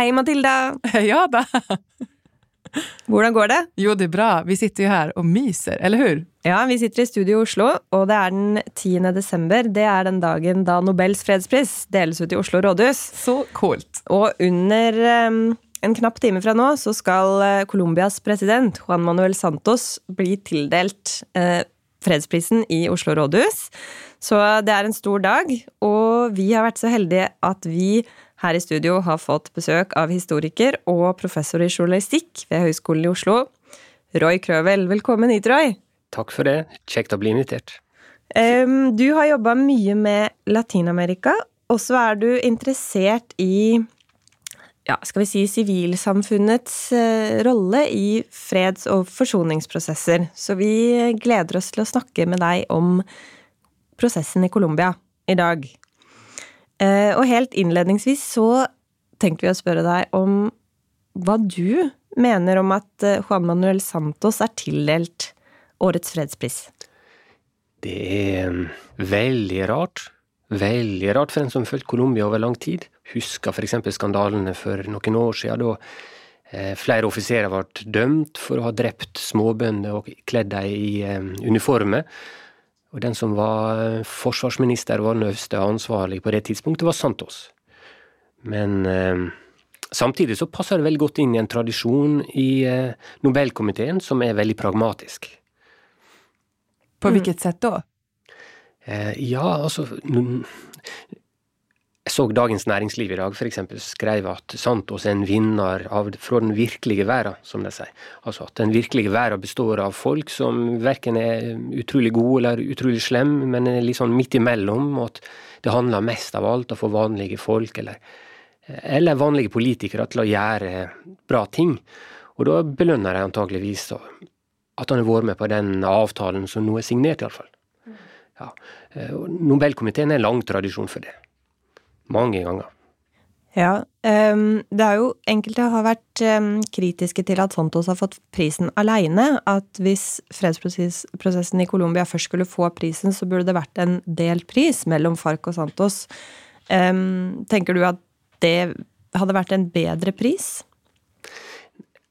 Hei, Matilda! Ja da! Hvordan går det? Jo, det er bra. Vi sitter jo her og myser, eller hur? Ja, vi sitter i studio i Oslo, og det er den 10. desember. Det er den dagen da Nobels fredspris deles ut i Oslo rådhus. Så kult. Og under um, en knapp time fra nå så skal uh, Colombias president Juan Manuel Santos bli tildelt uh, fredsprisen i Oslo rådhus. Så det er en stor dag, og vi har vært så heldige at vi her i studio har fått besøk av historiker og professor i journalistikk ved Høgskolen i Oslo, Roy Krøvel. Velkommen hit, Roy. Takk for det. Kjekt å bli invitert. Du har jobba mye med Latin-Amerika, og så er du interessert i ja, skal vi si sivilsamfunnets eh, rolle i freds- og forsoningsprosesser. Så vi gleder oss til å snakke med deg om prosessen i Colombia i dag. Eh, og helt innledningsvis så tenkte vi å spørre deg om hva du mener om at eh, Juan Manuel Santos er tildelt årets fredspris. Det er um, veldig rart. Veldig rart for en som har fulgt Colombia over lang tid. Husker f.eks. skandalene for noen år siden da eh, flere offiserer ble dømt for å ha drept småbønder og kledd dem i uniformer. Og den som var eh, forsvarsminister, var den øverste ansvarlig på det tidspunktet, var Santos. Men eh, samtidig så passer det veldig godt inn i en tradisjon i eh, Nobelkomiteen som er veldig pragmatisk. På mm. hvilket sett da? Eh, ja, altså jeg så Dagens Næringsliv i dag eksempel skrev at Santos er en vinner av, fra den virkelige verden, som de sier. Altså at den virkelige verden består av folk som verken er utrolig gode eller utrolig slemme, men er litt sånn midt imellom, og at det handler mest av alt om å få vanlige folk, eller, eller vanlige politikere, til å gjøre bra ting. Og da belønner de antageligvis at han har vært med på den avtalen som nå er signert, iallfall. Ja. Eh, Nobelkomiteen er en lang tradisjon for det. Mange ganger. Ja. Um, det er jo Enkelte har vært um, kritiske til at Santos har fått prisen aleine. At hvis fredsprosessen i Colombia først skulle få prisen, så burde det vært en delt pris mellom FARC og Santos. Um, tenker du at det hadde vært en bedre pris?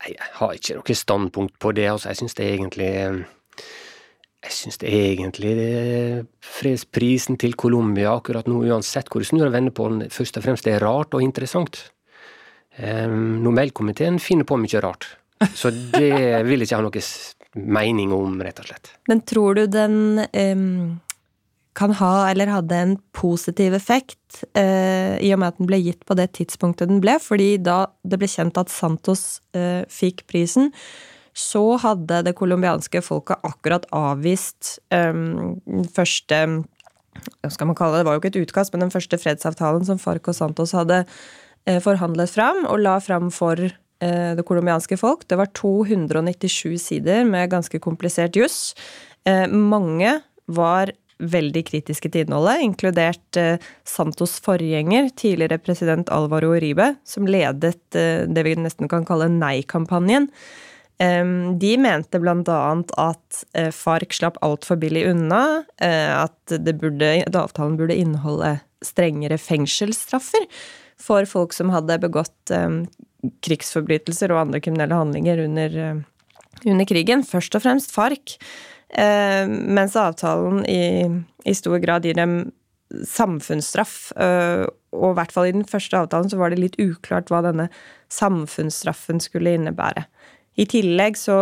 Jeg har ikke noe standpunkt på det. altså Jeg syns det er egentlig jeg syns egentlig fredsprisen til Colombia akkurat nå, uansett hvor du snur og vender på den, først og fremst det er rart og interessant. Um, Nobelkomiteen finner på mye rart, så det vil jeg ikke ha noe mening om, rett og slett. Men tror du den um, kan ha, eller hadde, en positiv effekt, uh, i og med at den ble gitt på det tidspunktet den ble? Fordi da det ble kjent at Santos uh, fikk prisen, så hadde det colombianske folket akkurat avvist um, første hva skal man kalle det, det var jo ikke et utkast, men den første fredsavtalen som Farc og Santos hadde eh, forhandlet fram og la fram for eh, det colombianske folk. Det var 297 sider med ganske komplisert juss. Eh, mange var veldig kritiske til innholdet, inkludert eh, Santos forgjenger, tidligere president Alvaro Uribe, som ledet eh, det vi nesten kan kalle nei-kampanjen. De mente annet at eh, FARC slapp altfor billig unna, eh, at burde, avtalen burde inneholde strengere fengselsstraffer for folk som hadde begått krigsforbrytelser og andre kriminelle handlinger under, eh, under krigen. Først og fremst FARC. Mens avtalen i, i stor grad gir dem samfunnsstraff. Og i hvert fall i den første avtalen så var det litt uklart hva denne samfunnsstraffen skulle innebære. I tillegg så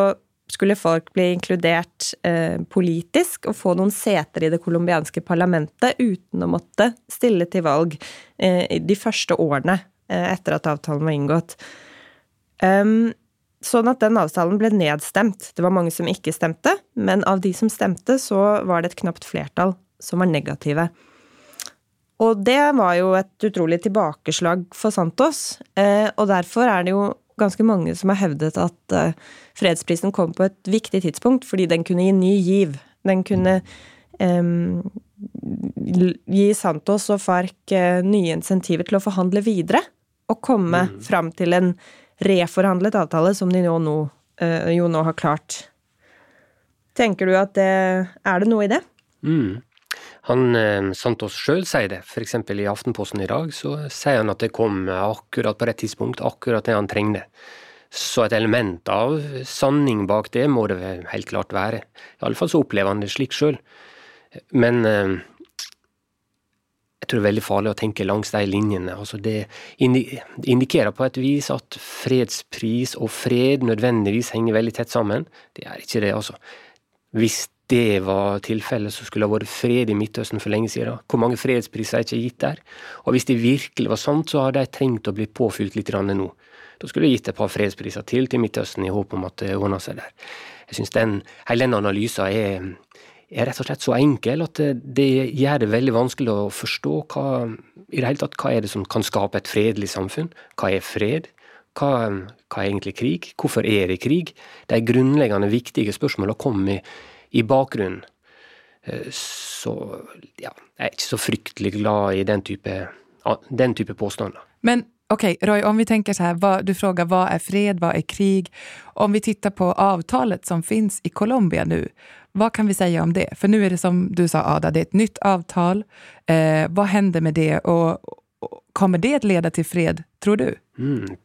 skulle folk bli inkludert eh, politisk og få noen seter i det colombianske parlamentet uten å måtte stille til valg eh, de første årene eh, etter at avtalen var inngått. Um, sånn at den avtalen ble nedstemt. Det var mange som ikke stemte, men av de som stemte, så var det et knapt flertall som var negative. Og det var jo et utrolig tilbakeslag for Santos, eh, og derfor er det jo ganske mange som har hevdet at uh, fredsprisen kom på et viktig tidspunkt, fordi den kunne gi ny giv. Den kunne um, gi Santos og FARC uh, nye insentiver til å forhandle videre og komme mm. fram til en reforhandlet avtale som de nå, nå, uh, jo nå har klart. Tenker du at det Er det noe i det? Mm. Han eh, Santos sjøl sier det, f.eks. i Aftenposten i dag, så sier han at det kom akkurat på rett tidspunkt, akkurat det han trengte. Så et element av sanning bak det må det helt klart være. Iallfall så opplever han det slik sjøl. Men eh, jeg tror det er veldig farlig å tenke langs de linjene. Altså det indikerer på et vis at fredspris og fred nødvendigvis henger veldig tett sammen. Det er ikke det, altså. Hvis det var tilfellet, så skulle det ha vært fred i Midtøsten for lenge siden. Hvor mange fredspriser er ikke gitt der? Og hvis det virkelig var sant, så har de trengt å bli påfylt litt nå. Da skulle jeg gitt et par fredspriser til til Midtøsten i håp om at det ordna seg der. Jeg syns den, hele den analysen er, er, rett og slett så enkel at det, gjør det veldig vanskelig å forstå hva, i det hele tatt, hva er det som kan skape et fredelig samfunn. Hva er fred? Hva, hva er egentlig krig? Hvorfor er det krig? De grunnleggende viktige spørsmåla kommer i i bakgrunnen. Eh, så ja, jeg er ikke så fryktelig glad i den type, den type påstander. Men okej, okay, Roy, om vi tenker så här, du frågar vad är fred, vad är krig? Om vi tittar på avtalet som finns i Colombia nu, vad kan vi säga om det? För nu är det som du sa Ada, det är ett nytt avtal. Eh, vad händer med det och, och kommer det att leda till fred, tror du? Mm.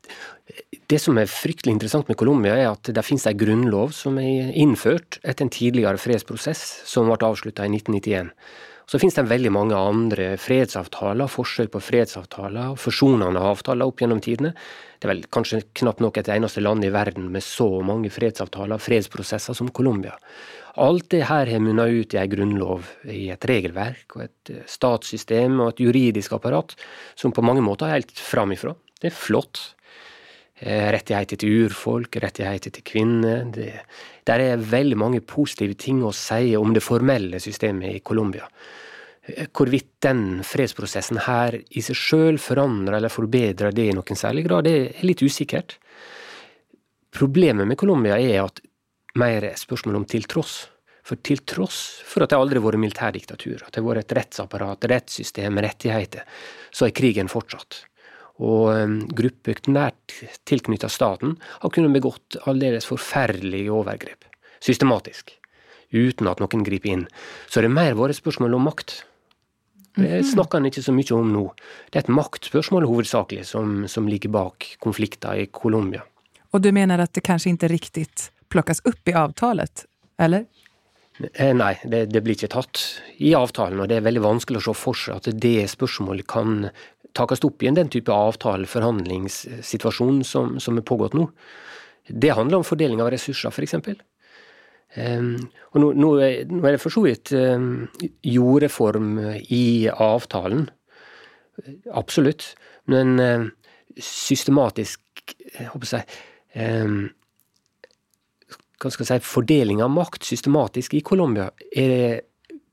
Det som er fryktelig interessant med Colombia, er at det finnes en grunnlov som er innført etter en tidligere fredsprosess som ble avslutta i 1991. Så finnes det veldig mange andre fredsavtaler, forsøk på fredsavtaler, forsonende avtaler opp gjennom tidene. Det er vel kanskje knapt nok et eneste land i verden med så mange fredsavtaler, fredsprosesser, som Colombia. Alt det her har munnet ut i ei grunnlov, i et regelverk og et statssystem og et juridisk apparat som på mange måter er helt framifrå. Det er flott. Eh, rettigheter til urfolk, rettigheter til kvinner. Det, der er veldig mange positive ting å si om det formelle systemet i Colombia. Eh, hvorvidt den fredsprosessen her i seg sjøl forandrer eller forbedrer det i noen særlig grad, det er litt usikkert. Problemet med Colombia er at mer er spørsmål om til tross. For til tross for at det aldri har vært militærdiktatur, at det har vært et rettsapparat, rettssystem, rettigheter, så er krigen fortsatt og grupper nært tilknytta staten har kunnet begått aldeles forferdelige overgrep. Systematisk. Uten at noen griper inn. Så det er mer vært spørsmål om makt. Det mhm. snakker han ikke så mye om nå. Det er et maktspørsmål hovedsakelig som, som ligger bak konflikter i Colombia. Og du mener at det kanskje ikke riktig plukkes opp i avtalet, eller? Eh, nei, det, det, blir ikke tatt i avtalen, og det er veldig vanskelig å se for seg at det spørsmålet kan takes opp i en den type avtale, forhandlingssituasjon som, som er pågått nå. Det handler om fordeling av ressurser, f.eks. Um, og nå, nå, nå, er, det for så vidt um, jordreform i avtalen. Absolutt. Men um, systematisk jeg håper jeg, um, hva skal jeg si, fordeling av makt systematisk i Colombia er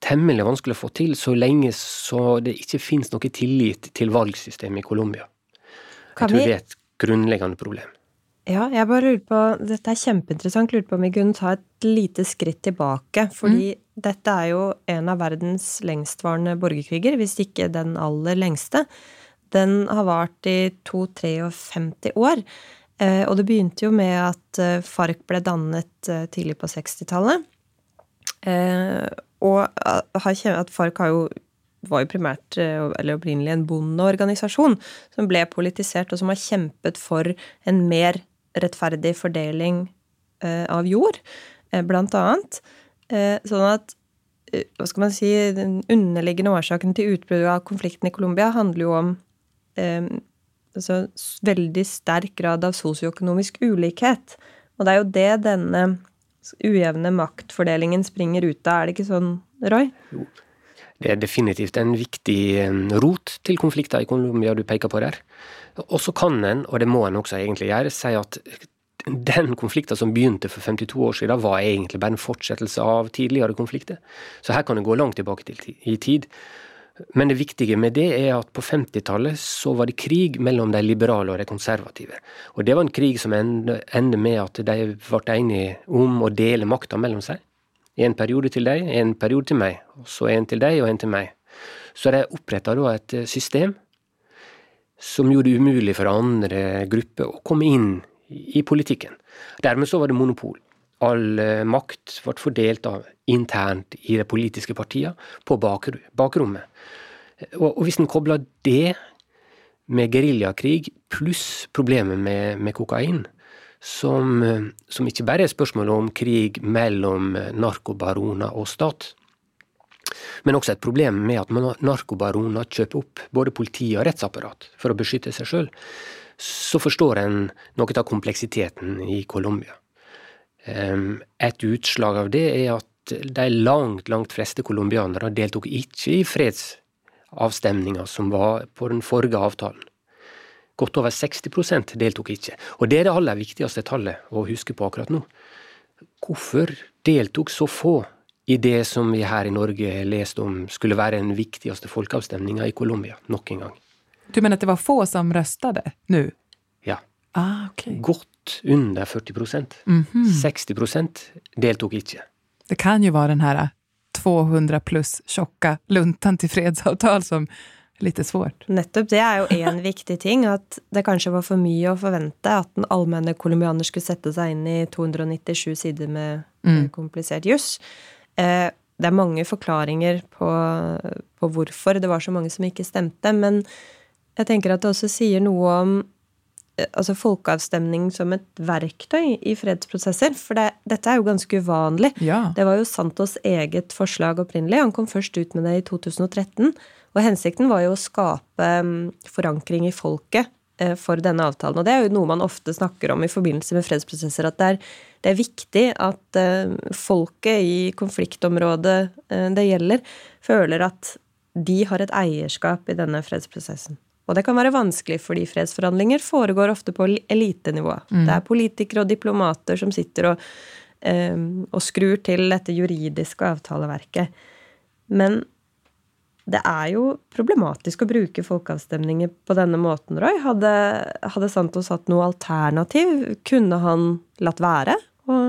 temmelig vanskelig å få til så lenge så det ikke finnes noe tillit til valgsystemet i Colombia. Jeg tror det er et grunnleggende problem. Ja, jeg bare lurer på, Dette er kjempeinteressant. Lurer på om vi kunne ta et lite skritt tilbake. Fordi mm. dette er jo en av verdens lengstvarende borgerkriger, hvis ikke den aller lengste. Den har vart i 2-53 år. Eh, og det begynte jo med at eh, FARC ble dannet eh, tidlig på 60-tallet. Og at FARC jo, var jo primært, eller opprinnelig, en bondeorganisasjon som ble politisert, og som har kjempet for en mer rettferdig fordeling av jord, blant annet. Sånn at hva skal man si, Den underliggende årsaken til utbruddet av konflikten i Colombia handler jo om altså, veldig sterk grad av sosioøkonomisk ulikhet. Og det er jo det denne ujevne maktfordelingen springer ut av, er det ikke sånn, Roy? Jo. Det er definitivt en viktig rot til konflikter i Colombia du peker på der. Og så kan en, og det må en også egentlig gjøre, si at den konflikten som begynte for 52 år siden, var egentlig bare en fortsettelse av tidligere konflikter. Så her kan det gå langt tilbake til, i tid. Men det viktige med det er at på 50-tallet så var det krig mellom de liberale og de konservative. Og det var en krig som endte med at de ble enige om å dele makta mellom seg. En periode til deg, en periode til meg. Og så en til deg og en til meg. Så de oppretta da et system som gjorde det umulig for andre grupper å komme inn i politikken. Dermed så var det monopol. All eh, makt ble fordelt av, internt i de politiske partiene på bakrommet. Og, og hvis en kobler det med geriljakrig pluss problemet med, med kokain, som, eh, som, ikke bare er spørsmålet om krig mellom narkobaroner og stat, men også et problem med at narkobaroner kjøper opp både politi og rettsapparat for å beskytte seg sjøl, så forstår en noe av kompleksiteten i Colombia. Et utslag av det er at de langt, langt fleste colombianere deltok ikke i fredsavstemninga som var på den forrige avtalen. Godt over 60% deltok ikke. Og det er det aller viktigste tallet å huske på akkurat nå. Hvorfor deltok så få i det som vi her i Norge leste om skulle være den viktigste folkeavstemninga i Colombia nok en gang? Du mener at det var få som røstet nå? Ja. Ah, okay. Godt under 40 mm -hmm. 60% deltok ikke. Det kan jo være den her 200 pluss tjocka luntan til fredsavtal som er litt svårt. Nettopp. Det er jo én viktig ting. At det kanskje var for mye å forvente at den allmenne colombianer skulle sette seg inn i 297 sider med mm. komplisert juss. Eh, det er mange forklaringer på, på hvorfor det var så mange som ikke stemte, men jeg tenker at det også sier noe om altså folkeavstemning som et verktøy i fredsprosesser. For det, dette er jo ganske uvanlig. Ja. Det var jo Santos eget forslag opprinnelig. Han kom først ut med det i 2013. Og hensikten var jo å skape mm, forankring i folket eh, for denne avtalen. Og det er jo noe man ofte snakker om i forbindelse med fredsprosesser, at det er, det er viktig at eh, folket i konfliktområdet det gjelder, føler at de har et eierskap i denne fredsprosessen. Og det kan være vanskelig fordi fredsforhandlinger foregår ofte på elitenivå. Mm. Det er politikere og diplomater som sitter og, um, og skrur til dette juridiske avtaleverket. Men det er jo problematisk å bruke folkeavstemninger på denne måten, Roy. Hadde, hadde Santos hatt noe alternativ? Kunne han latt være å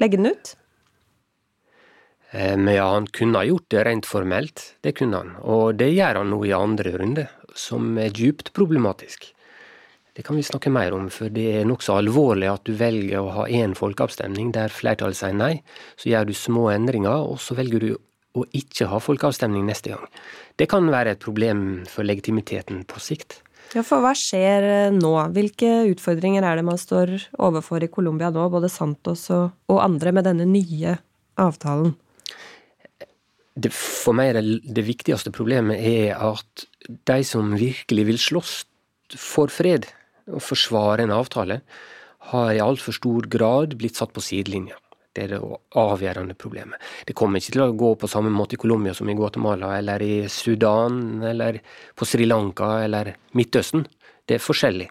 legge den ut? Eh, men ja, han kunne ha gjort det rent formelt. Det kunne han. Og det gjør han nå i andre runde som er djupt problematisk. Det kan vi snakke mer om, for det er nokså alvorlig at du velger å ha én folkeavstemning der flertallet sier nei. Så gjør du små endringer, og så velger du å ikke ha folkeavstemning neste gang. Det kan være et problem for legitimiteten på sikt. Ja, For hva skjer eh, nå? Hvilke utfordringer er det man står overfor i Colombia nå, både Santos og, og andre, med denne nye avtalen? Det, for meg er det, det viktigste problemet er at de som virkelig vil slåss for fred og forsvare en avtale, har i altfor stor grad blitt satt på sidelinja. Det er det avgjørende problemet. Det kommer ikke til å gå på samme måte i Colombia som i Guatemala eller i Sudan eller på Sri Lanka eller Midtøsten. Det er forskjellig.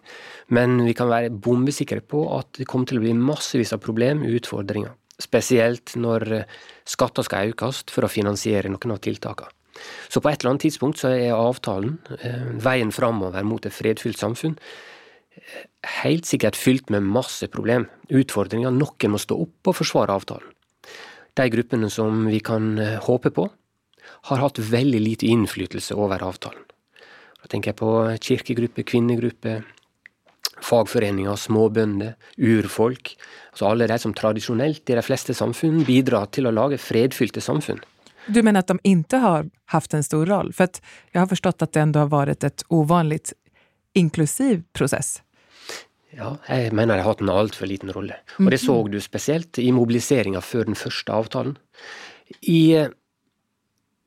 Men vi kan være bombesikre på at det kommer til å bli massevis av problem, utfordringer. Spesielt når skatter skal økes for å finansiere noen av tiltakene. Så på et eller annet tidspunkt så er avtalen, eh, veien framover mot et fredfylt samfunn, eh, helt sikkert fylt med masse problem, utfordringer. Noen må stå opp og forsvare avtalen. De gruppene som vi kan eh, håpe på, har hatt veldig lite innflytelse over avtalen. Da tenker jeg på kirkegrupper, kvinnegrupper, fagforeninger, småbønder, urfolk. Altså alle de som tradisjonelt i de fleste samfunn bidrar til å lage fredfylte samfunn. Du mener at de ikke har haft en stor roll? For jeg har forstått at det ändå har vært et ovanligt inklusiv prosess? Ja, jeg mener de har hatt en altfor liten rolle. Og det så du spesielt i mobiliseringa før den første avtalen. I eh,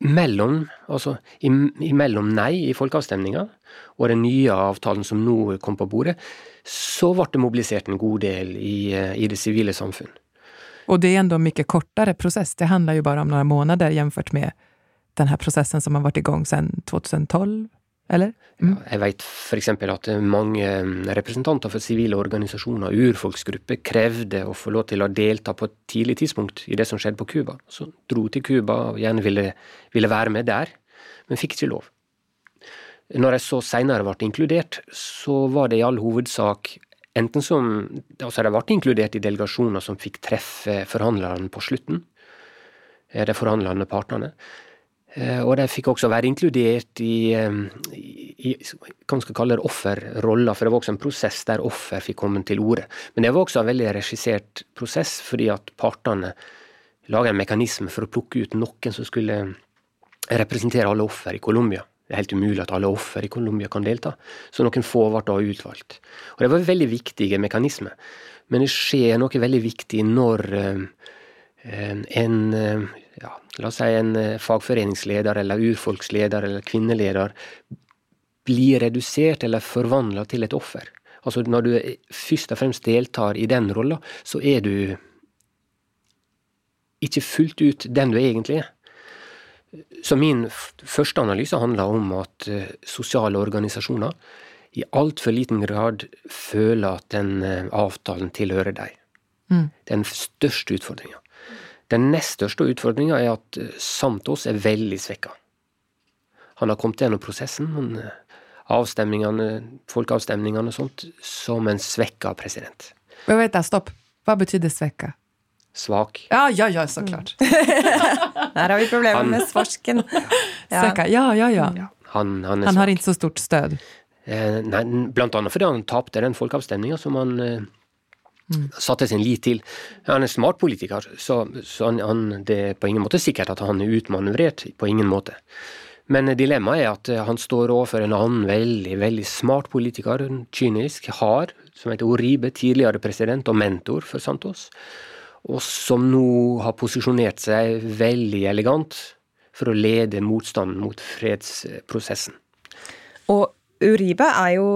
mellom, altså, i, i nei i folkeavstemninga og den nye avtalen som nå kom på bordet, så ble det mobilisert en god del i, eh, i det sivile samfunn. Og det er en mye kortere prosess. Det handler jo bare om noen måneder jämfört med denne prosessen som har vært i gang siden 2012, eller? Mm. Ja, jeg vet f.eks. at mange representanter for sivile organisasjoner, urfolksgrupper, krevde å få lov til å delta på et tidlig tidspunkt i det som skjedde på Cuba. Så dro til Cuba og gjerne ville, ville være med der, men fikk ikke lov. Når jeg så seinere ble inkludert, så var det i all hovedsak Enten som altså De ble inkludert i delegasjoner som fikk treffe forhandlerne på slutten, eh, de forhandlende partene. Eh, og de fikk også være inkludert i, i, hva man skal kalle det, offerroller, for det var også en prosess der offer fikk komme til orde. Men det var også en veldig regissert prosess, fordi at partene laga en mekanisme for å plukke ut noen som skulle representere alle offer i Colombia. Det er helt umulig at alle offer i Colombia kan delta, så noen få ble da utvalgt. Og Det var veldig viktige mekanisme, men det skjer noe veldig viktig når en ja, la oss si en eh, fagforeningsleder eller urfolksleder eller kvinneleder blir redusert eller forvandla til et offer. Altså Når du først og fremst deltar i den rolla, så er du ikke fullt ut den du egentlig er. Så min første analyse handler om at eh, sosiale organisasjoner i altfor liten grad føler at den eh, avtalen tilhører deg. Mm. Den største utfordringa. Den nest største utfordringa er at eh, Santos er veldig svekka. Han har kommet gjennom prosessen, eh, avstemningene, folkeavstemningene og sånt, som en svekka president. Men vet jeg, stopp. Hva betyr det svekka? Svak. Ja, ja, ja, så klart. Der har vi problemer med svarsken. Ja. Svekka, ja, ja, ja. ja han, han, han har ikke så stort stød? Eh, nei, blant annet fordi han tapte den folkeavstemninga som han eh, Mm. Satte sin lit til. Han er en smart politiker, så, så han, han, det er på ingen måte sikkert at han er utmanøvrert. På ingen måte. Men dilemmaet er at han står overfor en annen veldig veldig smart politiker, kynisk, hard, som heter Oribe, tidligere president og mentor for Santos, og som nå har posisjonert seg veldig elegant for å lede motstanden mot fredsprosessen. Og Uribe er jo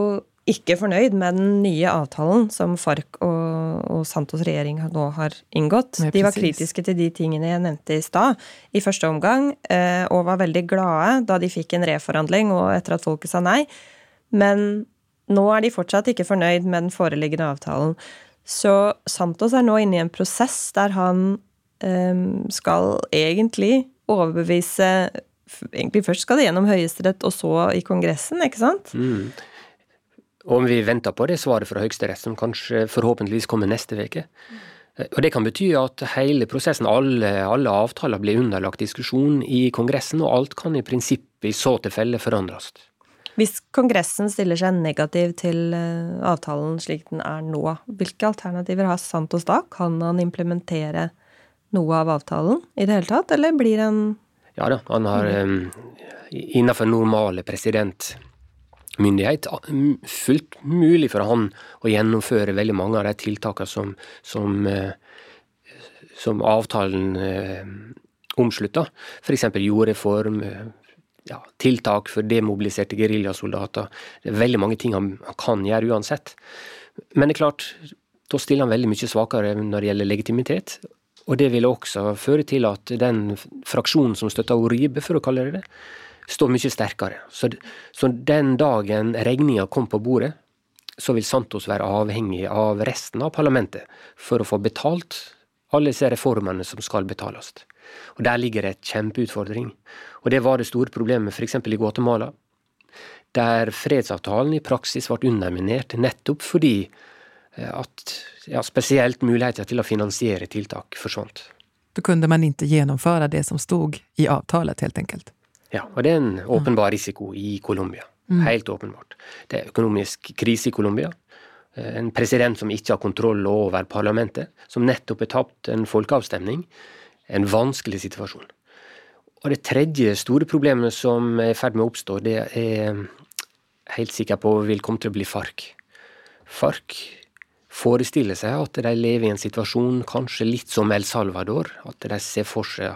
ikke fornøyd med den nye avtalen som FARC og, og Santos regjering nå har inngått. de var kritiske til de tingene jeg nevnte i stad, i første omgang, eh, og var veldig glade da de fikk en reforhandling og etter at folket sa nei. Men nå er de fortsatt ikke fornøyd med den foreliggende avtalen. Så Santos er nå inne i en prosess der han um, skal egentlig overbevise Egentlig først skal det gjennom Høyesterett, og så i Kongressen, ikke sant? Mm. Og vi venter på det svaret fra Høyesterett, som kanskje forhåpentligvis kommer neste uke. Og Det kan bety at hele prosessen, alle, alle, avtaler blir underlagt diskusjon i Kongressen, og alt kan i prinsippet i så tilfelle forandres. Hvis Kongressen stiller seg negativ til eh, avtalen slik den er nå, hvilke alternativer har Santos da? Kan han implementere noe av avtalen i det hele tatt, eller blir han Ja da, han har um, innenfor normale president myndighet fullt mulig for han å gjennomføre veldig mange av de tiltakene som, som, eh, som avtalen omslutter. omslutta. F.eks. jordreform, eh, ja, tiltak for demobiliserte geriljasoldater. Det er veldig mange ting han, han kan gjøre uansett. Men det er klart, da stiller han veldig mye svakere når det gjelder legitimitet. Og det vil også føre til at den fraksjonen som støtter Oribe, for å kalle det det, står mye sterkere. Så, så den dagen regninga kom på bordet, så vil Santos være avhengig av resten av parlamentet for å få betalt alle disse reformene som skal betales. Og Der ligger det et kjempeutfordring. Og Det var det store problemet f.eks. i Guatemala, der fredsavtalen i praksis ble underminert nettopp fordi eh, at ja, spesielt muligheter til å finansiere tiltak forsvant. Da kunne man ikke gjennomføre det som stod i avtalet, helt enkelt? Ja, og det er en åpenbar risiko i Colombia. Mm. Helt åpenbart. Det er økonomisk krise i Colombia. Eh, en president som ikke har kontroll over parlamentet, som nettopp har tapt en folkeavstemning. En vanskelig situasjon. Og det tredje store problemet som er i ferd med å oppstå, det er helt sikker på vil komme til å bli FARC. FARC forestiller seg at de lever i en situasjon kanskje litt som El Salvador. At de ser for seg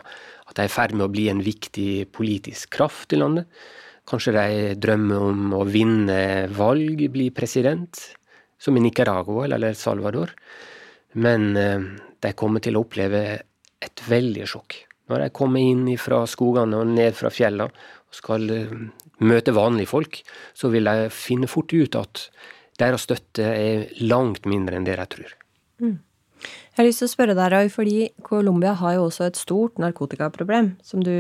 at de er i ferd med å bli en viktig politisk kraft i landet. Kanskje de drømmer om å vinne valg, bli president, som i Nicaragua eller El Salvador. Men eh, de kommer til å oppleve et veldig sjokk. Når de kommer inn fra skogene og ned fra fjellene og skal eh, møte vanlige folk, så vil de finne fort ut at deres støtte er langt mindre enn det de tror. Mm. Jeg har lyst til å spørre deg, Roy, fordi Colombia har jo også et stort narkotikaproblem, som du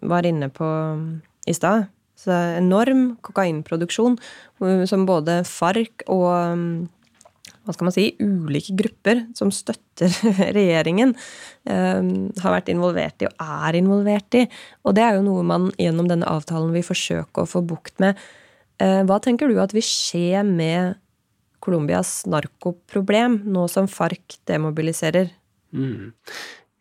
var inne på i stad. Så enorm kokainproduksjon som både FARC og, hva skal man si, ulike grupper som støtter regjeringen, eh, har vært involvert i og er involvert i. Og det er jo noe man gjennom denne avtalen vil forsøke å få bukt med. Eh, hva tenker du at vil skje med Colombias narkoproblem nå som FARC demobiliserer? Mm.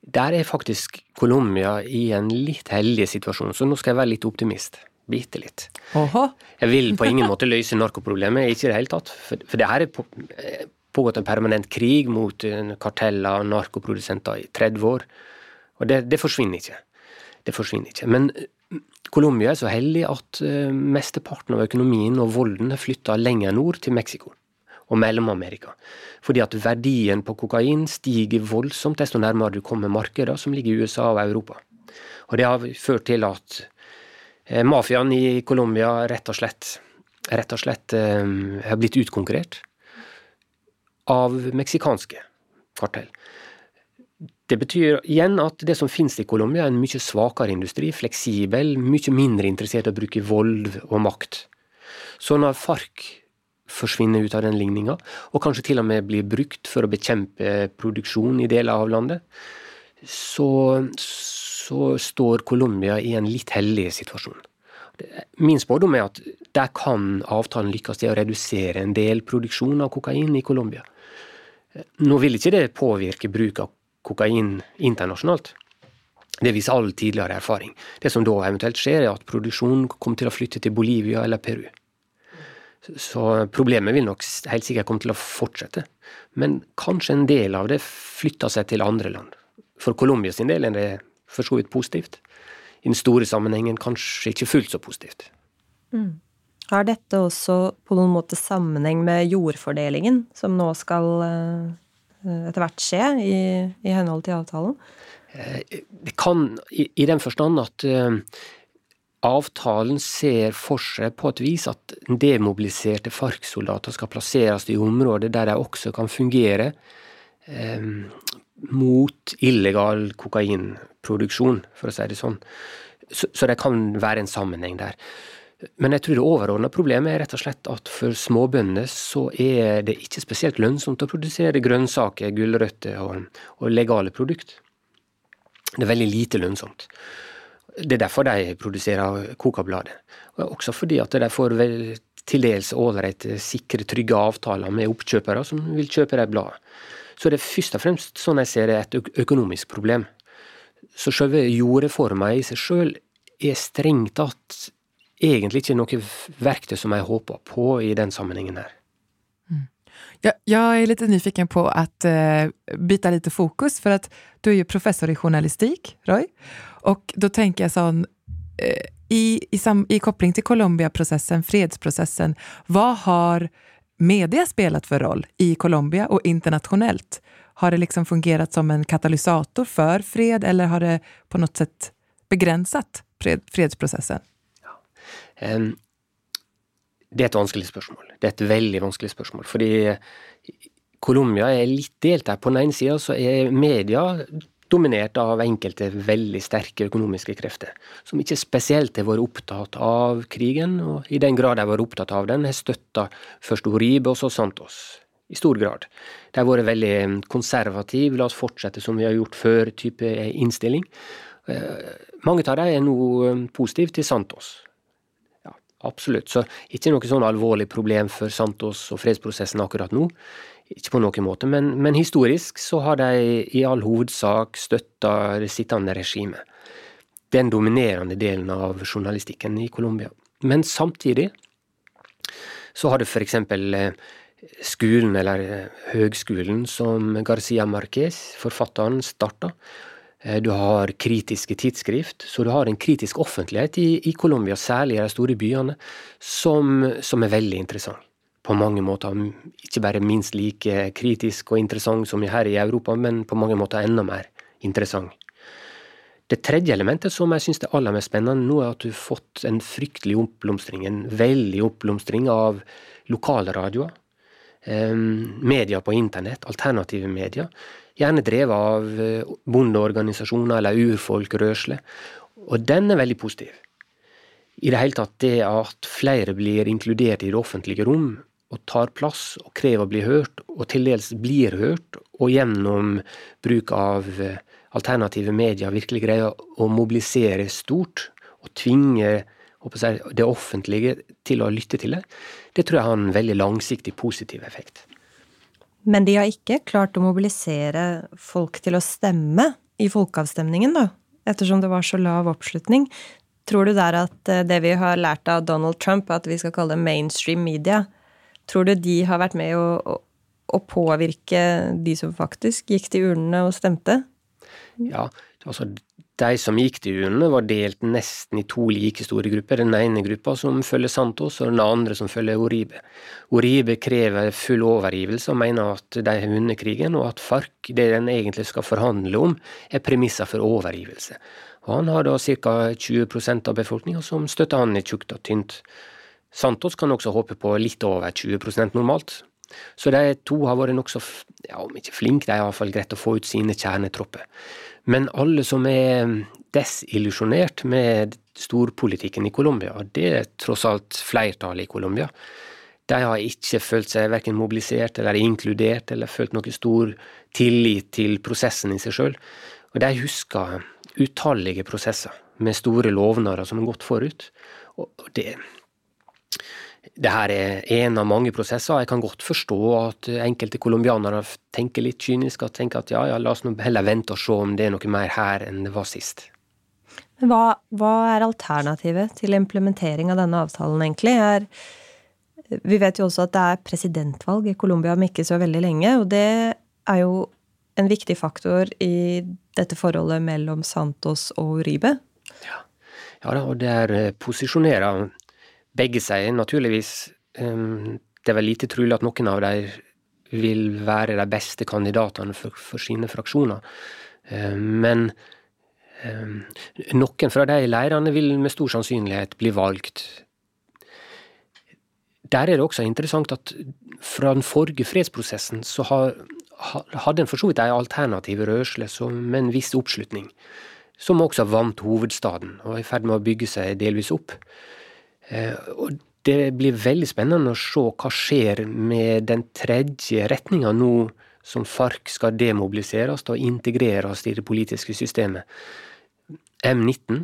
Der er faktisk Colombia i en litt heldig situasjon, så nå skal jeg være litt optimist. Bitte litt. Oho. Jeg vil på ingen måte løse narkoproblemet, ikke i det hele tatt. For, for det her er på, eh, pågått en permanent krig mot karteller og narkoprodusenter i 30 år. Og det, det forsvinner ikke. Det forsvinner ikke. Men eh, Colombia er så heldig at uh, mesteparten av økonomien og volden er flytta lenger nord, til Mexico og Mellom-Amerika. Fordi at verdien på kokain stiger voldsomt desto nærmere du kommer markeder som ligger i USA og Europa. Og det har ført til at uh, mafiaen i Colombia rett og slett, rett og slett uh, har blitt utkonkurrert av meksikanske kartell. Det betyr igjen at det som finnes i Colombia, er en mye svakere industri, fleksibel, mye mindre interessert i å bruke vold og makt. Så når FARC forsvinner ut av den ligninga, og kanskje til og med blir brukt for å bekjempe produksjon i deler av landet, så, så står Colombia i en litt hellig situasjon. Min spådom er at der kan avtalen lykkes i å redusere en del produksjon av kokain i Colombia. Nå vil ikke det påvirke bruk av kokain internasjonalt. Det viser all tidligere erfaring. Det som da eventuelt skjer, er at produksjonen kommer til å flytte til Bolivia eller Peru. Så problemet vil nok helt sikkert komme til å fortsette. Men kanskje en del av det flytter seg til andre land. For Colombia sin del er det for så vidt positivt. I den store sammenhengen kanskje ikke fullt så positivt. Mm. Har dette også på noen måte sammenheng med jordfordelingen, som nå skal eh, etter hvert skje i, i henhold til avtalen? Eh, det kan i, i den forstand at uh, avtalen ser for seg på et vis at demobiliserte FARC-soldater skal plasseres i områder der de også kan fungere eh, mot illegal kokainproduksjon, for å si det sånn. Så, så det kan være en sammenheng der. Men jeg tror det overordna problemet er rett og slett at for småbønder så er det ikke spesielt lønnsomt å produsere grønnsaker, gulrøtter og, og legale produkt. Det er veldig lite lønnsomt. Det er derfor de produserer kokabladet. Og også fordi at de får til dels ålreite, sikre, trygge avtaler med oppkjøpere som vil kjøpe de bladene. Så det er først og fremst, sånn jeg ser det, et økonomisk problem. Så selve jordreforma i seg sjøl er strengt tatt egentlig ikke noe verktøy som jeg håper på i den sammenhengen her. Mm. Ja, jag är lite nyfiken på att uh, byta lite fokus, för att du är ju professor i journalistik, Roy. Och då tänker jag sånn, uh, i, i, sam, i koppling till Colombia-processen, fredsprocessen, vad har media spelat för roll i Colombia och internationellt? Har det liksom fungerat som en katalysator för fred eller har det på något sätt begränsat fred, fredsprocessen? Det er et vanskelig spørsmål. Det er et veldig vanskelig spørsmål. Fordi Colombia er litt delt der. På den ene sida så er media dominert av enkelte veldig sterke økonomiske krefter, som ikke spesielt har vært opptatt av krigen, og i den grad de har vært opptatt av den, har støtta først Oribe og så Santos. I stor grad. De har vært veldig konservative, la oss fortsette som vi har gjort før, type innstilling. Eh, mange av dem er nå positive til Santos. Ja, Absolutt. Så ikke noe sånn alvorlig problem for Santos og fredsprosessen akkurat nå. Ikke på noen måte. Men, men historisk så har de i all hovedsak støtta det sittende regimet. Den dominerende delen av journalistikken i Colombia. Men samtidig så har du eksempel eh, skolen, eller eh, høgskolen, som Garcia Marquez, forfatteren, starta Eh, du har kritiske tidsskrift, så du har en kritisk offentlighet i, i Colombia, særlig i de store byene, som, som, er veldig interessant. På mange måter ikke bare minst like kritisk og interessant som her i Europa, men på mange måter enda mer interessant. Det tredje elementet som jeg syns er aller mest spennende nå, er at du har fått en fryktelig oppblomstring, en veldig oppblomstring av lokale radioer. Eh, medier på internett, alternative medier gjerne drevet av eh, bondeorganisasjoner eller urfolkrørsle. Og den er veldig positiv. I det hele tatt det at flere blir inkludert i det offentlige rom, og tar plass og krever å bli hørt, og til dels blir hørt, og gjennom bruk av eh, alternative medier virkelig greier å mobilisere stort og tvinge det offentlige til å lytte til det, det tror jeg har en veldig langsiktig positiv effekt. Men de har ikke klart å mobilisere folk til å stemme i folkeavstemningen, da? Ettersom det var så lav oppslutning. Tror du der at eh, det vi har lært av Donald Trump, at vi skal kalle det mainstream media, Tror du de har vært med å, å påvirke de som faktisk gikk til urnene og stemte? Ja, altså de som gikk til urnene var delt nesten i to like store grupper. Den ene gruppa som følger Santos, og den andre som følger Oribe. Oribe krever full overgivelse og mener at de har vunnet krigen, og at FARC, det den egentlig skal forhandle om, er premisser for overgivelse. Og han har da ca. 20% av befolkninga som støtter han i tjukt og tynt. Santos kan også håpe på litt over 20% normalt. Så de to har vært nokså, ja, om ikke flinke, de har iallfall greit å få ut sine kjernetropper. Men alle som er desillusjonert med storpolitikken i Colombia, det er tross alt flertallet i Colombia, de har ikke følt seg verken mobilisert eller inkludert, eller følt noe stor tillit til prosessen i seg sjøl. Og de husker utallige prosesser med store lovnader som har gått forut. Og det, det her er en av mange prosesser. Jeg kan godt forstå at enkelte colombianere tenker litt kynisk og tenker at ja, ja, la oss nå heller vente og se om det er noe mer her enn det var sist. Men hva, hva er alternativet til implementering av denne avtalen, egentlig? Er, vi vet jo også at det er presidentvalg i Colombia om ikke så veldig lenge, og det er jo en viktig faktor i dette forholdet mellom Santos og Uribe. Ja, ja da, og det er eh, posisjonerer begge sier naturligvis Det er vel lite trolig at noen av dem vil være de beste kandidatene for, for sine fraksjoner. Men noen fra de leirene vil med stor sannsynlighet bli valgt. Der er det også interessant at fra den forrige fredsprosessen så har, hadde en for så vidt ei alternativ rørsle med en viss oppslutning, som også vant hovedstaden og er i ferd med å bygge seg delvis opp. Eh, og det blir veldig spennende å se hva skjer med den tredje retninga nå som FARC skal demobiliseres og integreres i det politiske systemet. M19,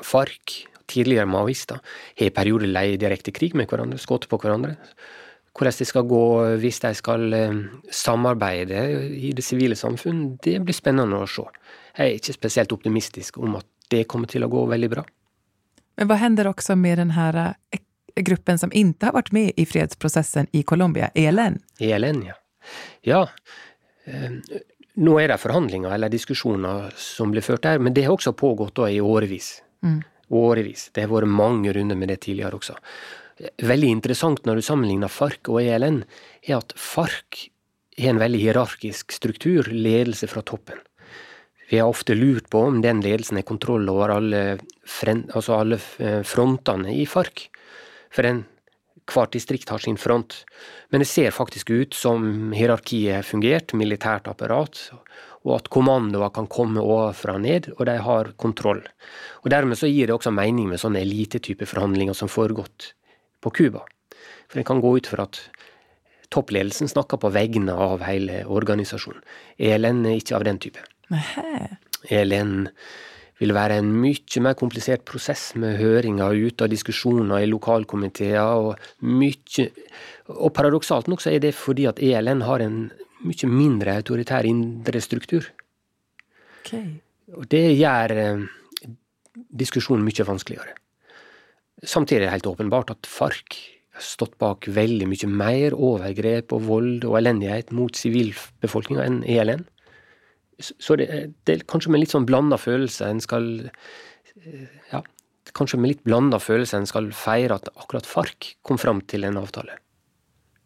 FARC, tidligere maoister, har i perioder leid direkte krig med hverandre, skutt på hverandre. Hvordan det skal gå hvis de skal eh, samarbeide i det sivile samfunn, det blir spennende å se. Jeg er ikke spesielt optimistisk om at det kommer til å gå veldig bra. Men vad händer också med den här eh, gruppen som inte har varit med i fredsprocessen i Colombia, ELN? ELN, ja. Ja. Eh, nå er det forhandlinger eller diskusjoner som blir ført der, men det har også pågått da i årevis. Mm. Årevis. Det har vært mange runder med det tidligere også. Veldig interessant når du sammenligner FARC og ELN, er at FARC har en veldig hierarkisk struktur, ledelse fra toppen. Vi har ofte lurt på om den ledelsen har kontroll over alle, altså alle eh, frontene i FARC. For en, hvert distrikt har sin front. Men det ser faktisk ut som hierarkiet har fungert, militært apparat, og at kommandoer kan komme ovenfra og ned, og de har kontroll. Og Dermed så gir det også mening med sånne elitetype forhandlinger som foregått på Cuba. For en kan gå ut fra at toppledelsen snakker på vegne av hele organisasjonen. ELN er ikke av den type. ELN vil være en mye mer komplisert prosess med høringer ute av diskusjoner i lokalkomiteer og mye Og paradoksalt nok så er det fordi at ELN har en mye mindre autoritær indre struktur. Okay. Og det gjør eh, diskusjonen mye vanskeligere. Samtidig er det helt åpenbart at FARC har stått bak veldig mye mer overgrep og vold og elendighet mot sivilbefolkninga enn ELN. Så det, det, er kanskje med litt sånn blanda følelse en skal Ja, kanskje med litt blanda følelse en skal feire at akkurat FARC kom fram til en avtale.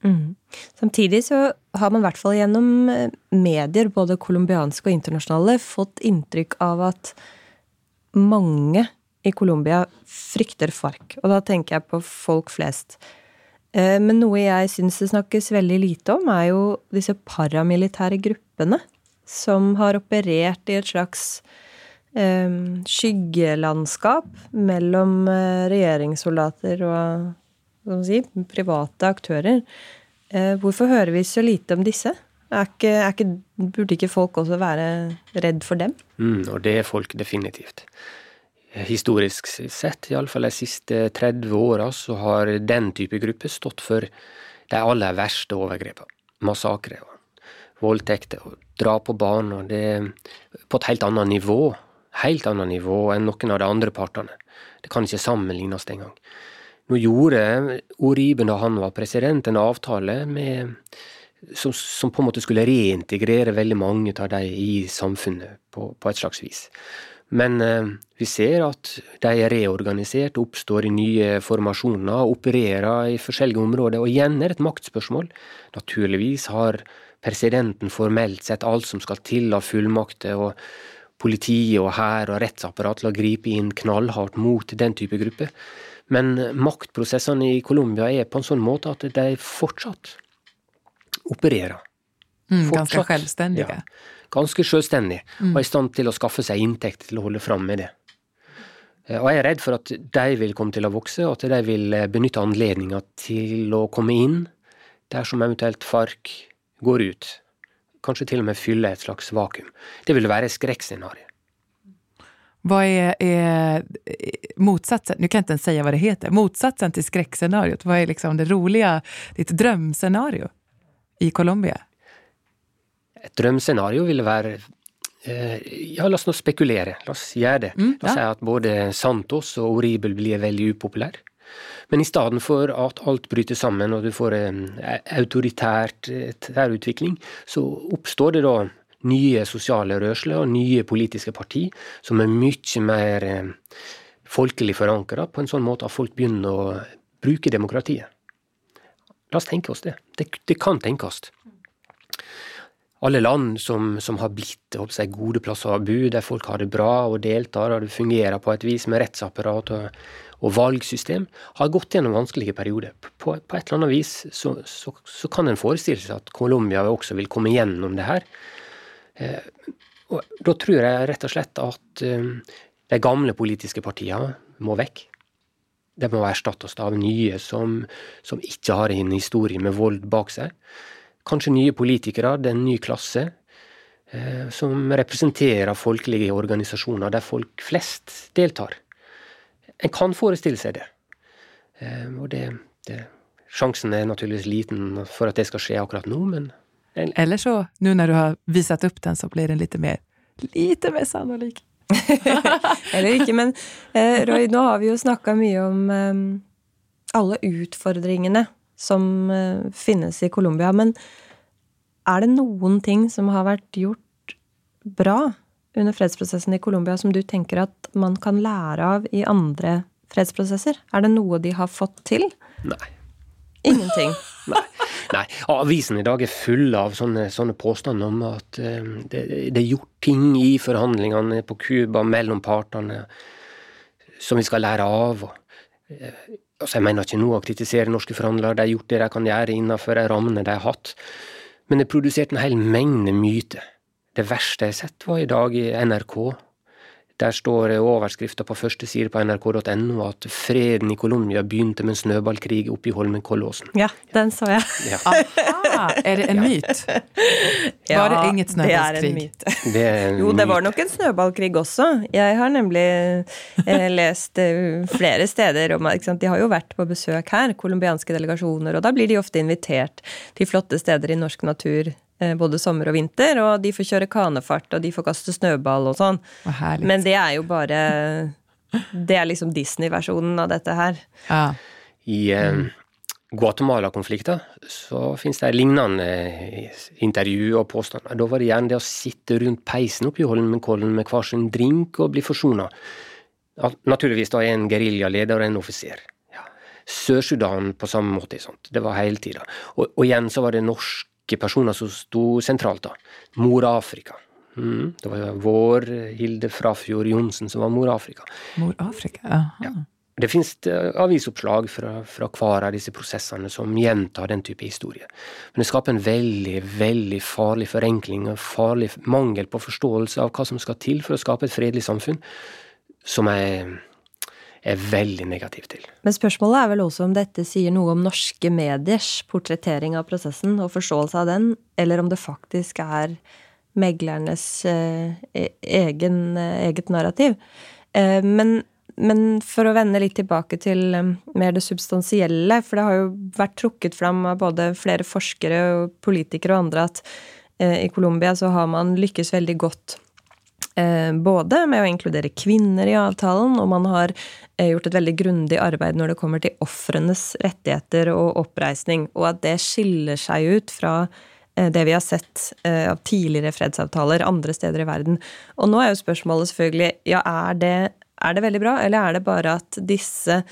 Mm. Samtidig så har man i hvert fall gjennom eh, medier, både colombianske og internasjonale, fått inntrykk av at mange i Colombia frykter FARC. Og da tenker jeg på folk flest. Eh, men noe jeg syns det snakkes veldig lite om, er jo disse paramilitære gruppene som har operert i et slags eh, skyggelandskap mellom eh, regjeringssoldater og si, private aktører. Eh, hvorfor hører vi så lite om disse? Er ikke, er ikke, burde ikke folk også være redd for dem? Mm, og det er folk definitivt. Historisk sett, iallfall de siste 30 åra, så har den type gruppe stått for de aller verste overgrepene. Massakrer voldtekter og drap på barn. og Det er på et helt annet nivå. Helt annet nivå enn noen av de andre partene. Det kan ikke sammenlignes engang. Nå gjorde Oriben da han var president, en avtale med, som, som, på en måte skulle reintegrere veldig mange av de i samfunnet på, på et slags vis. Men eh, vi ser at de er reorganisert, oppstår i nye formasjoner, opererer i forskjellige områder. Og igjen er det et maktspørsmål. Naturligvis har presidenten formelt sett alt som skal til av fullmakter, og politiet og hær og rettsapparat til å gripe inn knallhardt mot den type grupper. Men maktprosessene i Colombia er på en sånn måte at de fortsatt opererer. Mm, ganske selvstendige. Ja, ganske selvstendige, mm. og er i stand til å skaffe seg inntekt til å holde fram med det. Eh, og jeg er redd for at de vil komme til å vokse, og at de vil eh, benytte anledninga til å komme inn dersom eventuelt FARC går ut. Kanskje til og med fylle et slags vakuum. Det vil være skrekkscenario. Hva er, er, motsatsen, nu kan jag inte ens säga vad det heter, motsatsen till skräckscenariot? Vad är liksom det roliga, ditt drömscenario i Colombia? Et drømmescenario ville være eh, Ja, la oss nå spekulere. La oss gjøre det. Mm, la oss ja. si at både Santos og Oribel blir veldig upopulær. Men i stedet for at alt bryter sammen og du får en autoritært terrorutvikling, så oppstår det da nye sosiale rørsler og nye politiske parti som er mye mer eh, folkelig forankra, på en sånn måte at folk begynner å bruke demokratiet. La oss tenke oss det. Det, det kan tenkes. Alle land som, som har blitt seg, gode plasser å bo, der folk har det bra og deltar, og det fungerer på et vis med rettsapparat og, og valgsystem, har gått gjennom vanskelige perioder. På, på et eller annet vis så, så, så kan en forestille seg at Colombia også vil komme gjennom det her. Eh, og da tror jeg rett og slett at eh, de gamle politiske partiene må vekk. De må erstattes av nye som, som ikke har en historie med vold bak seg. Kanskje nye politikere, det er en ny klasse, eh, som representerer folkelige organisasjoner der folk flest deltar. En kan forestille seg det. Og det, det Sjansen er naturligvis liten for at det skal skje akkurat nå, men eller så, nå når du har vist opp den, så blir den litt mer, lite mer sannolik. Eller ikke, men eh, Roy, nå har vi jo snakka mye om eh, alle utfordringene som eh, finnes i Colombia. Men er det noen ting som har vært gjort bra under fredsprosessen i Colombia som du tenker at man kan lære av i andre fredsprosesser? Er det noe de har fått til? Nei. Ingenting? Nei. Nei, avisen i dag er full av sånne, sånne påstander om at um, det, det, er gjort ting i forhandlingene på Cuba mellom partene som vi skal lære av. Og, uh, altså Jeg mener ikke nå å kritisere norske forhandlere, de har gjort det de kan gjøre innenfor de rammene de har hatt. Men det er produsert en hel mengde myter. Det verste jeg har sett, var i dag i NRK der står overskrifta på første side på nrk.no at freden i Colombia begynte med en snøballkrig oppe i Holmenkollåsen. Ja, den så jeg. Ja. Aha, er det en myt? Ja, var det inget snøballkrig? Det er en myt. Det er en jo, det var nok en snøballkrig også. Jeg har nemlig eh, lest eh, flere steder om at De har jo vært på besøk her, colombianske delegasjoner, og da blir de ofte invitert til flotte steder i norsk natur både sommer og vinter, og de får kjøre kanefart, og de får kaste snøball og sånn. Men det er jo bare Det er liksom Disney-versjonen av dette her. Ja. I eh, Guatemala-konflikten så finnes det lignende intervju og påstander. Da var det gjerne det å sitte rundt peisen oppi Holmenkollen med hver sin drink og bli forsona. Naturligvis da er en geriljaleder og en offiser. Ja. Sør-Sudan på samme måte. Sånt. Det var hele tida. Og, og, igjen så var det norsk rekke personer som sto sentralt. da. Mor Afrika. Mm, det var vår Hilde Frafjord Johnsen som var Mor Afrika. Mor Afrika, aha. Ja. Det finnes eh, avisoppslag fra, fra hver av disse prosessene som gjentar den type historie. Men det skaper en veldig, veldig farlig forenkling og farlig mangel på forståelse av hva som skal til for å skape et fredelig samfunn, som jeg er veldig negativ til. Men spørsmålet er vel også om dette sier noe om norske mediers portrettering av prosessen og forståelse av den, eller om det faktisk er meglernes eh, e-, egen, eh, eget narrativ. Eh, men, men, for å vende litt tilbake til mer det substansielle, for det har jo vært trukket fram av både flere forskere og politikere og andre at i Colombia så har man lykkes veldig godt både med å inkludere kvinner i avtalen, og man har eh, gjort et veldig grundig arbeid når det kommer til ofrenes rettigheter og oppreisning, og at det skiller seg ut fra eh, det vi har sett av tidligere fredsavtaler andre steder i verden. Og nå er jo spørsmålet selvfølgelig ja, er det, er det veldig bra, eller er det bare at disse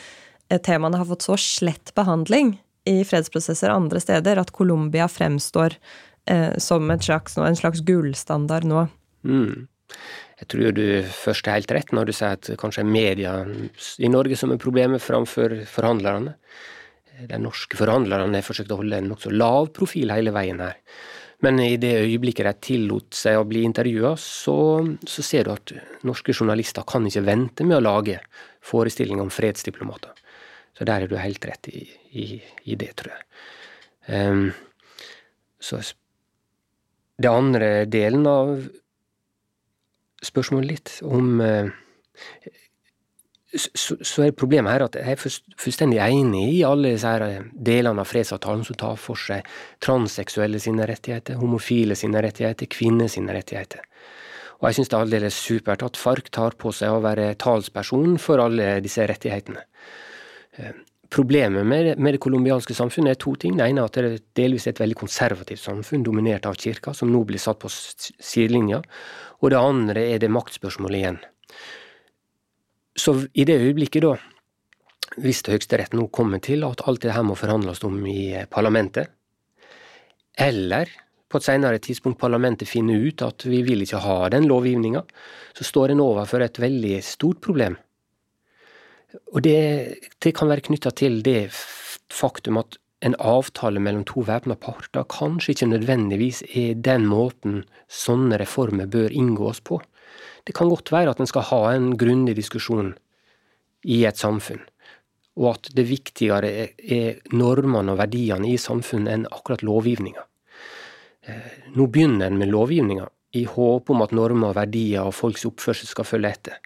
temaene har fått så slett behandling i fredsprosesser andre steder at Colombia fremstår som slags, en slags gullstandard nå? Mm. Jeg tror du først er helt rett når du sier at kanskje er media i Norge som er problemet framfor forhandlerne. De norske forhandlerne har forsøkt å holde en nokså lav profil hele veien her. Men i det øyeblikket de tillot seg å bli intervjua, så, så, ser du at norske journalister kan ikke vente med å lage forestillinger om fredsdiplomater. Så der er du helt rett i, i, i det, tror jeg. Um, så det andre delen av spørsmålet litt om eh, så, er problemet her at jeg er fullstendig enig i alle disse eh, delene av fredsavtalen som tar for seg transseksuelle sine rettigheter, homofile sine rettigheter, kvinner sine rettigheter. Og jeg syns det er aldeles supert at FARC tar på seg å være talsperson for alle disse rettighetene. Problemet med, med det colombianske samfunnet er to ting. Det ene er at det er delvis et veldig konservativt samfunn, dominert av kirka, som nå blir satt på sidelinja. Og det andre er det maktspørsmålet igjen. Så i det øyeblikket, da, hvis Høyesterett nå kommer til at alt det her må forhandles om i eh, parlamentet, eller på et senere tidspunkt parlamentet finner ut at vi vil ikke ha den lovgivninga, så står en overfor et veldig stort problem. Og det, det kan være knytta til det faktum at en avtale mellom to væpna parter kanskje ikke nødvendigvis er den måten sånne reformer bør inngås på. Det kan godt være at en skal ha en grundig diskusjon i et samfunn, og at det viktigere er normene og verdiene i samfunnet enn akkurat lovgivninga. Eh, nå begynner en med lovgivninga i håp om at normer og verdier og folks oppførsel skal følge etter.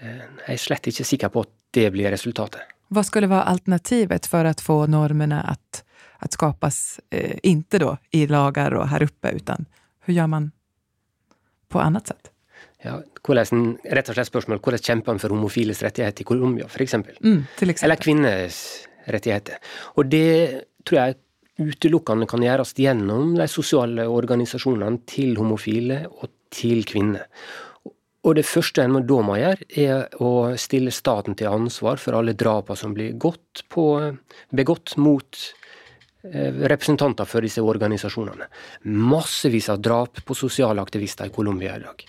Eh, jeg er slett ikke sikker på at det blir resultatet. Hva skulle være alternativet for å få normene at, at skapes, eh, ikke da, i lager og her oppe, men hvordan gjør man på annet sett? Ja, hvordan, rett og slett spørsmål, hvordan kjemper man for homofiles rettigheter i Colombia, f.eks.? Mm, Eller kvinners rettigheter. Og det tror jeg utelukkende kan gjøres gjennom de sosiale organisasjonene til homofile og til kvinner. Og det første en da må gjøre, er å stille staten til ansvar for alle drapene som blir på, begått mot eh, representanter for disse organisasjonene. Massevis av drap på sosiale aktivister i Colombia i dag.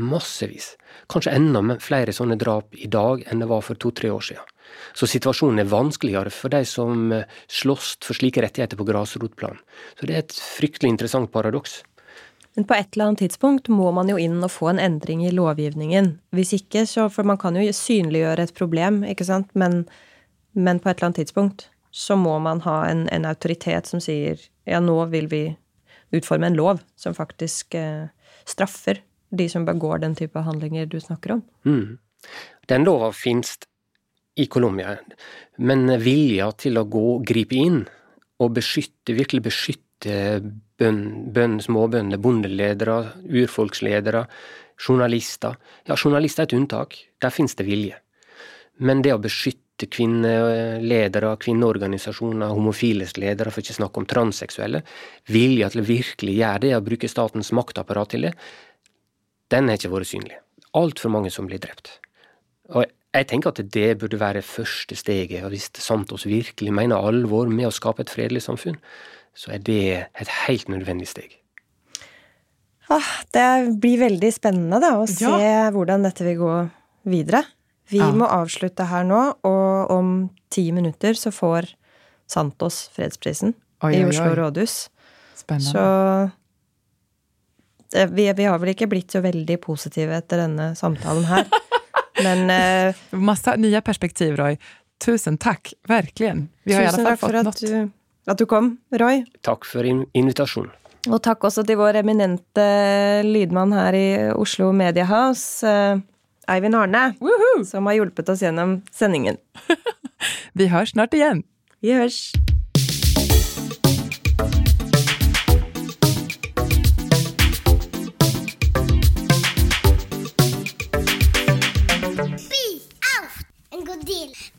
Massevis. Kanskje enda flere sånne drap i dag enn det var for to-tre år siden. Så situasjonen er vanskeligere for de som eh, slåss for slike rettigheter på grasrotplan. Så det er et fryktelig interessant paradoks. Men på et eller annet tidspunkt må man jo inn og få en endring i lovgivningen. Hvis ikke, så For man kan jo synliggjøre et problem, ikke sant, men, men på et eller annet tidspunkt så må man ha en, en, autoritet som sier ja, nå vil vi utforme en lov som faktisk eh, straffer de som begår den type handlinger du snakker om. Mm. Den lova finnes i Colombia, men vilja til å gå, gripe inn og beskytte, virkelig beskytte bønn, bønn, småbønder, bondeledere, urfolksledere, journalister. Ja, journalister er et unntak. Der finnes det vilje. Men det å beskytte kvinneledere, kvinneorganisasjoner, homofiles ledere, for ikke å snakke om transseksuelle, vilje til å virkelig gjøre det, å bruke statens maktapparat til det, den har ikke vært synlig. Altfor mange som blir drept. Og jeg tenker at det burde være første steget, og hvis Santos virkelig mener alvor med å skape et fredelig samfunn, så er det et helt nødvendig steg. Ah, det blir veldig spennende da, å se ja. hvordan dette vil gå videre. Vi ja. må avslutte her nå, og om ti minutter så får Santos fredsprisen oi, i Oslo oi, oi. rådhus. Spennende. Så vi, vi, har vel ikke blitt så veldig positive etter denne samtalen her. Men eh, Masse nye perspektiv, Roy. Tusen takk, virkelig. Vi har i tusen alle fall fått noe. At du kom, Roy. Takk for in invitasjonen. Og takk også til vår eminente lydmann her i Oslo Mediehouse, House, Eivind Arne, som har hjulpet oss gjennom sendingen. Vi høres snart igjen. Vi hørs. Be out and go deal.